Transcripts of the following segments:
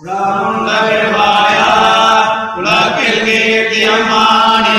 உலகுண்டவிழ்வாயா, உலகில் கீர்த்தியம்மானே,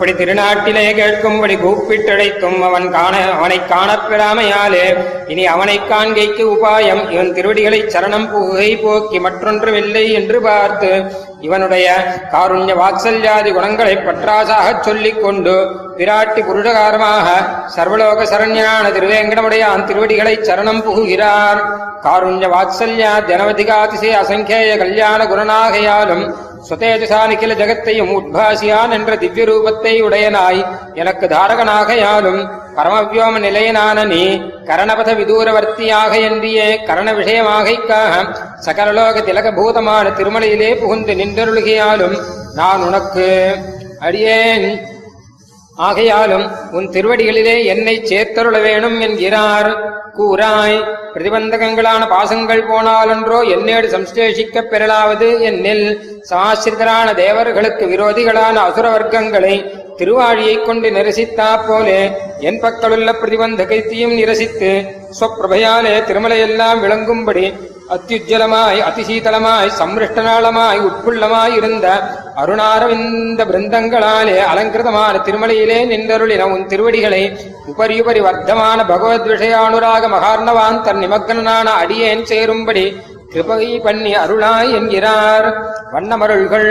அப்படி திருநாட்டிலே கேட்கும்படி கூப்பிட்டழைத்தும் அவன் காண அவனை காணப்பெறாமையாலே இனி அவனை காண்கைக்கு உபாயம் இவன் திருவடிகளைச் சரணம் புகை போக்கி மற்றொன்றுமில்லை என்று பார்த்து இவனுடைய காருண்ய வாத்சல்யாதி குணங்களை பற்றாசாகச் சொல்லிக் கொண்டு பிராட்டி புருடகாரமாக சர்வலோக சரண்யனான திருவேங்கடமுடையான் திருவடிகளை சரணம் புகுகிறார். காருண்ய வாத்சல்யா ஜனவதிகாதிசே அசங்கேய கல்யாண குணனாகையாலும் சுதேஜசா நிகில ஜகத்தையும் உத்பாசியான் என்ற திவ்ய ரூபத்தை உடையனாய். எனக்கு தாரகனாகையாலும் பரமவியோம நிலையனான நீ கரணபத விதூரவர்த்தியாக என்றியே கரண விஷயமாகைக்காக சகலலோக திலக பூதமான திருமலையிலே புகுந்து நின்றருளுகையாலும் நான் உனக்கு அடியேன். ஆகையாலும் உன் திருவடிகளிலே என்னை சேர்த்தருள வேணும் என்கிறார். கூறாய் பிரதிபந்தகங்களான பாசங்கள் போனாலன்றோ என்னேடு சம்ஸ்லேஷிக்கப் பெறலாவது என்னில்? சாஸ்திரிதரான தேவர்களுக்கு விரோதிகளான அசுர வர்க்கங்களை திருவாழியைக் கொண்டு நிரசித்தா போலே என் பக்கலுள்ள பிரதிபந்தகத்தையும் நிரசித்து சொப்பிரபையாலே திருமலையெல்லாம் விளங்கும்படி அத்யுஜலமாய் அதிசீதளமாய் சம்ருஷ்டநாளமாய் உட்புள்ளமாய் இருந்த அருணாரவிந்த பிருந்தங்களாலே அலங்கிருதமான திருமலையிலே நின்றருளின உன் திருவடிகளை உபரியுபரி வர்த்தமான பகவத் விஷயானுராக மகார்ணவான் தன் நிமக்னனான அடியேன் சேரும்படி கிருபை பண்ணி அருளாய் என்கிறார். வண்ணமருள்கள்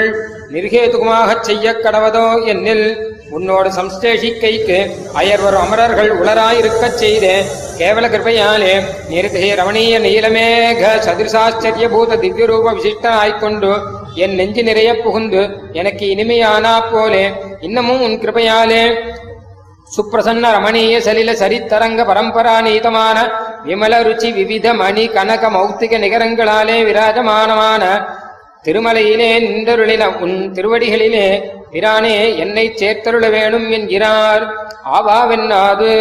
நிர்கேதுகுமாகச் செய்யக் கடவதோ என்னில் உன்னோடு சம்ஸ்லேஷிக்கைக்கு அயர்வரும் அமரர்கள் உளராயிருக்கச் செய்து. கேவல கிருபையாலே நிறுத்திய ரமணீய நீலமேக சதிர்சாச்சரிய பூத திவ்யரூப விசிஷ்டனாய்க்கொண்டு என் நெஞ்சு நிறைய புகுந்து எனக்கு இனிமையானா போலே. இன்னமும் உன் கிருபையாலே சுப்பிரசன்ன ரமணீய சலில சரித்தரங்க பரம்பராநீதமான விமல ருச்சி விவித மணி கனக மௌத்திக நிகரங்களாலே விராஜமானமான திருமலையிலே நின்றருளின உன் திருவடிகளிலே பிரானே என்னை சேர்த்தருள வேணும் என்கிறார். ஆவாவென்னாது?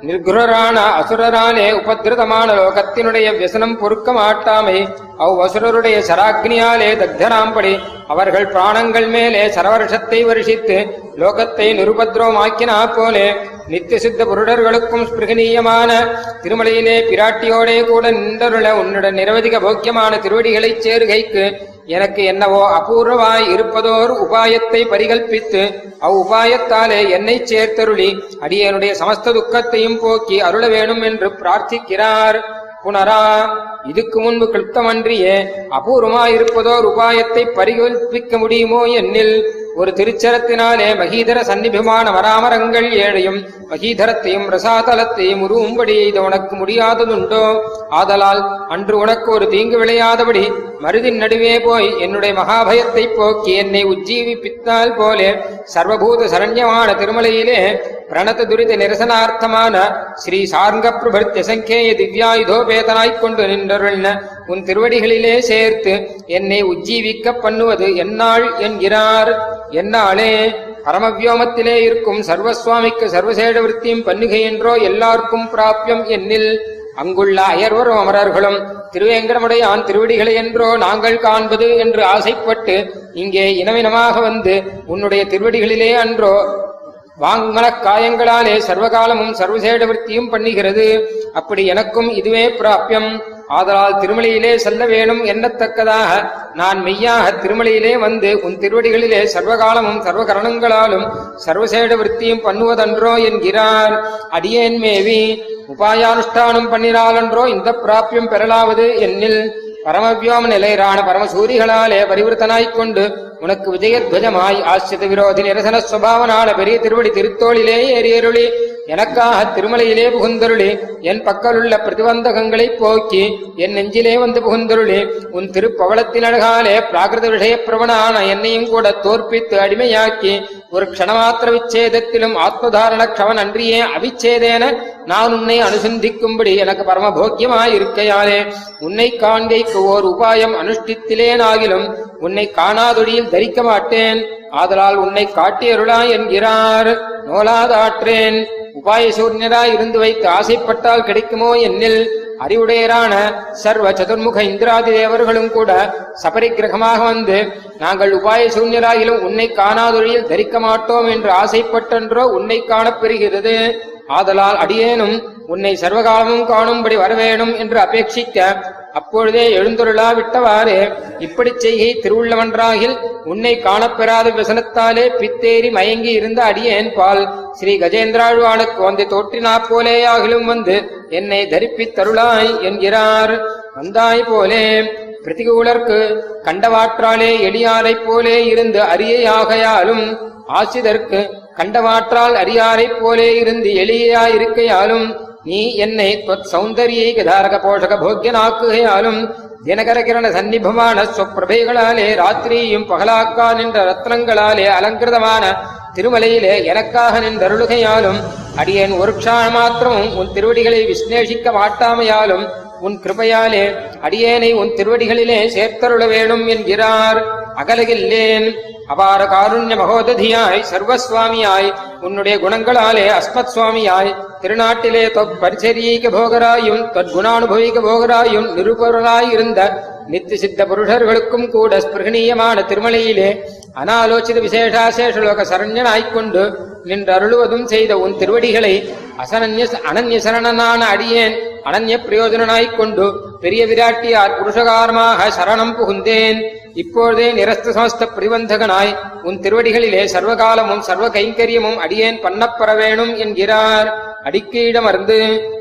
நிர்குரரான அசுரராலே உபதிருதமான லோகத்தினுடைய வியசனம் பொறுக்க மாட்டாமை. அவ் அசுரருடைய சராக்னியாலே தக்தராம்படி அவர்கள் பிராணங்கள் மேலே சரவருஷத்தை வருஷித்து லோகத்தை நிருபத்ரோமாக்கினா போலே. நித்திய சித்த புருடர்களுக்கும் ஸ்பிருகனீயமான திருமலையிலே பிராட்டியோடே கூட நின்றருள உன்னுடன் நிரவதிக போக்கியமான திருவடிகளைச் சேருகைக்கு எனக்கு என்னவோ அபூர்வமாய் இருப்பதோர் உபாயத்தை பரிகல்பித்து அவ் உபாயத்தாலே என்னைச் சேர்த்தருளி அடியனுடைய சமஸ்த துக்கத்தையும் போக்கி அருள வேணும் என்று பிரார்த்திக்கிறார். புனரா இதுக்கு முன்பு கிருத்தமன்றியே அபூர்வமாயிருப்பதோர் உபாயத்தை பரிகல்பிக்க முடியுமோ என்னில்? ஒரு திருச்சரத்தினாலே மகீதர சந்நிபிமான வராமரங்கள் ஏழையும் மகீதரத்தையும் ரசாதலத்தையும் உருவும்படி இது உனக்கு முடியாததுண்டோ? ஆதலால் அன்று உனக்கு ஒரு தீங்கு விளையாதபடி மருதின் நடுவே போய் என்னுடைய மகாபயத்தை போக்கி என்னை உஜ்ஜீவிப்பித்தால் போலே சர்வபூத சரண்யமான திருமலையிலே பிரணத துரித நிரசனார்த்தமான ஸ்ரீ சார்ங்க பிரபர்த்திய சங்கேய திவ்யாயுதோபேதனாய்க் கொண்டு நின்றருள்ன உன் திருவடிகளிலே சேர்த்து என்னை உஜ்ஜீவிக்க பண்ணுவது என்னாள் என்கிறார். என்னாளே? பரமவியோமத்திலே இருக்கும் சர்வசுவாமிக்கு சர்வசேட விருத்தியும் பண்ணுகையென்றோ எல்லாருக்கும் பிராபியம் என்னில். அங்குள்ள அயர்வரும் அமரர்களும் திருவேங்கடமுடையான் திருவடிகளை என்றோ நாங்கள் காண்பது என்று ஆசைப்பட்டு இங்கே இனவினமாக வந்து உன்னுடைய திருவடிகளிலே அன்றோ வாங்மனக் காயங்களாலே சர்வகாலமும் சர்வசேட விருத்தியும் பண்ணுகிறது. அப்படி எனக்கும் இதுவே பிராபியம். ஆதலால் திருமலையிலே செல்ல வேணும் எண்ணத்தக்கதாக நான் மெய்யாக திருமலையிலே வந்து உன் திருவடிகளிலே சர்வகாலமும் சர்வகரணங்களாலும் சர்வசேட விருத்தியும் பண்ணுவதன்றோ என்கிறார். அடியேன் மேவி உபாயானுஷ்டானம் பண்ணினாலன்றோ இந்த பிராபியம் பெறலாவது என்னில். பரமவியோம நிலையரான பரமசூரிகளாலே பரிவர்த்தனாய்க் கொண்டு உனக்கு விஜயத்வஜமாய் ஆசிரித விரோதி நிரசன சுபாவனான பெரிய திருவடி திருத்தோளிலே ஏறியருளி. எனக்காக திருமலையிலே புகுந்தருளி. என் பக்கலுள்ள பிரதிபந்தகங்களை போக்கி என் நெஞ்சிலே வந்து புகுந்தருளி. உன் திருப்பவளத்தின் அழகாலே பிராகிருத விஷய பிரபணான என்னையும் கூட தோற்பித்து அடிமையாக்கி ஒரு க்ஷணமாத்திர விச்சேதத்திலும் ஆத்மதாரண க்ஷமன் அன்றியே அவிச்சேதேன நான் உன்னை அனுசந்திக்கும்படி எனக்கு பரமபோக்கியமாயிருக்கையாலே. உன்னை காண்கைக்கு ஓர் உபாயம் அனுஷ்டித்திலேனாகிலும் உன்னை காணாதொழியில் தரிக்க மாட்டேன். ஆதலால் உன்னை காட்டியருளா என்கிறார். நோலாதாற்றேன். உபாய உபாயசூர்ணராய் இருந்து வைத்து ஆசைப்பட்டால் கிடைக்குமோ என்னில். அறிவுடையரான சர்வ சதுர்முக இந்திராதி தேவர்களும் கூட சபரிக்கிரகமாக வந்து நாங்கள் உபாய சூன்யராகிலும் உன்னை காணாதொழியில் தரிக்க மாட்டோம் என்று ஆசைப்பட்டன்றோ உன்னை காணப்பெறுகிறது ஆதலால் அடியேனும் உன்னை சர்வகாலமும் காணும்படி வரவேணும் என்று அபேட்சிக்க அப்பொழுதே எழுந்தொருளா விட்டவாறு இப்படி செய்கை திருவுள்ளவன்றாகில் உன்னை காணப்பெறாத விசனத்தாலே பித்தேறி மயங்கி இருந்த அடியேன் பால். ஸ்ரீ கஜேந்திராழ்வானுக்கு வந்து தோற்றினா போலேயாகிலும் வந்து என்னை தரிப்பித் தருளாய் என்கிறார். வந்தாய் போலே பிரதிகூலர்க்கு கண்டவாற்றாலே எளியாரைப் போலே இருந்து அரியையாகையாலும் ஆசிதற்கு கண்டவாற்றால் அரியாரைப் போலே இருந்து எளியாயிருக்கையாலும் நீ என்னை தொத் சௌந்தரியை கதாரக போஷக போக்கியனாக்குகையாலும் தினகர கிரண சந்நிபமான சொப்பிரபைகளாலே ராத்திரியும் பகலாக்கா நின்ற ரத்னங்களாலே அலங்கிருதமான திருமலையிலே எனக்காக நின்றருளுகையாலும் அடியேன் ஒரு க்ஷாண மாத்திரமும் உன் திருவடிகளை விஸ்லேஷிக்க மாட்டாமையாலும் உன் கிருபையாலே அடியேனை உன் திருவடிகளிலே சேர்த்தருள வேணும் என்கிறார். அகலகில்லேன். அபார காருண்ய மகோததியாய் சர்வஸ்வாமியாய் உன்னுடைய குணங்களாலே அஸ்மத் சுவாமியாய் திருநாட்டிலே தொப் பரிச்சரீக போகராயும் தொத் போகராயும் நிருபொருளாய் நித்தி சித்த புருஷர்களுக்கும் கூட ஸ்பிருகணீயமான திருமலையிலே அனாலோசித விசேஷாசேஷலோக சரண்யனாய்க்கொண்டு நின்று அருளுவதும் செய்த உன் திருவடிகளை அசனன்ய அனன்ய சரணனான அடியேன் அனன்ய பிரயோஜனனாய்க்கொண்டு பெரிய விராட்டியார் புருஷகாரமாக சரணம் புகுந்தேன். இப்பொழுதே நிரஸ்த சமஸ்த பிரிபந்தகனாய் உன் திருவடிகளிலே சர்வகாலமும் சர்வ கைங்கரியமும் அடியேன் பண்ணப்பெற வேணும் என்கிறார். அடிக்கீடமர்ந்து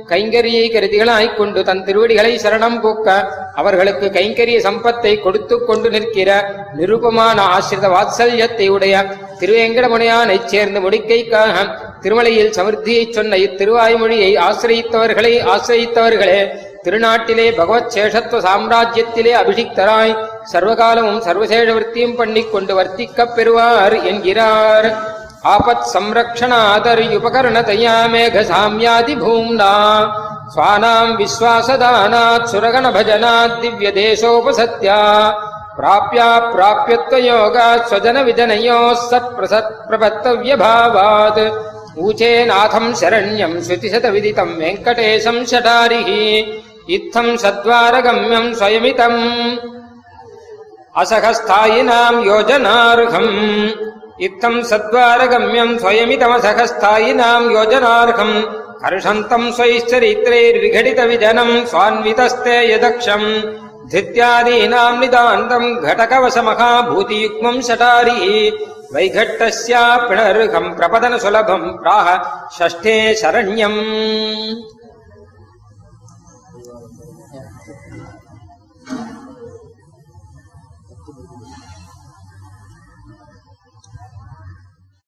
கைங்கரியை கருதிகளாய்க் கொண்டு தன் திருவடிகளை சரணம் கூக்க அவர்களுக்கு கைங்கரிய சம்பத்தை கொடுத்து கொண்டு நிற்கிற நிருபமான ஆசிரித வாத்சல்யத்தை உடைய திருவேங்கடமுனையானைச் சேர்ந்து முடிக்கைக்காக திருமலையில் சமிருத்தியைச் சொன்ன இத்திருவாய்மொழியை ஆசிரியத்தவர்களை ஆசிரியத்தவர்களே திருநாட்டிலே பகவத் சேஷத்துவ சாம்ராஜ்யத்திலே அபிஷிக்தராய் சர்வகாலமும் சர்வசேஷ விற்த்தியும் பண்ணி கொண்டு வர்த்திக்கப் பெறுவார் என்கிறார். ஆபத் சம்ரக்ஷணாதர் உபகரண தயாமேக சாமியாதி பூம்னா. சுவானாம் விஸ்வாசதானாத் சுரகண பஜனாத் திவ்ய தேசோபசத்யா பிராப்யா பிராப்யத்வயோகா ஸ்வஜன விஜனயோ சத் பிரசத் பிரபத்தவியபாவாத். ஊச்சே நாதம் சரண்யம் ஸ்ருதிசத விதித்தம் வெங்கடேசம் ஷடாரிஹி. இத்தம் சத்வாரகம்யம் ஸ்வயமிதம். स्वयमितम् असहस्थायिनाम् योजनार्हम् इत्थम् सद्वारगम्यम् स्वयमितमसहस्थायिनाम् योजनार्हम् हर्षन्तम् स्वैश्चरित्रैर्विघटितविजनम् स्वान्वितस्ते यदक्षम् धृत्यादीनाम् निदान्तम् घटकवशमहाभूतियुग्मम् शटारिः वैघट्टस्यापिणर्हम् प्रपदन सुलभम् प्राह षष्ठे शरण्यम्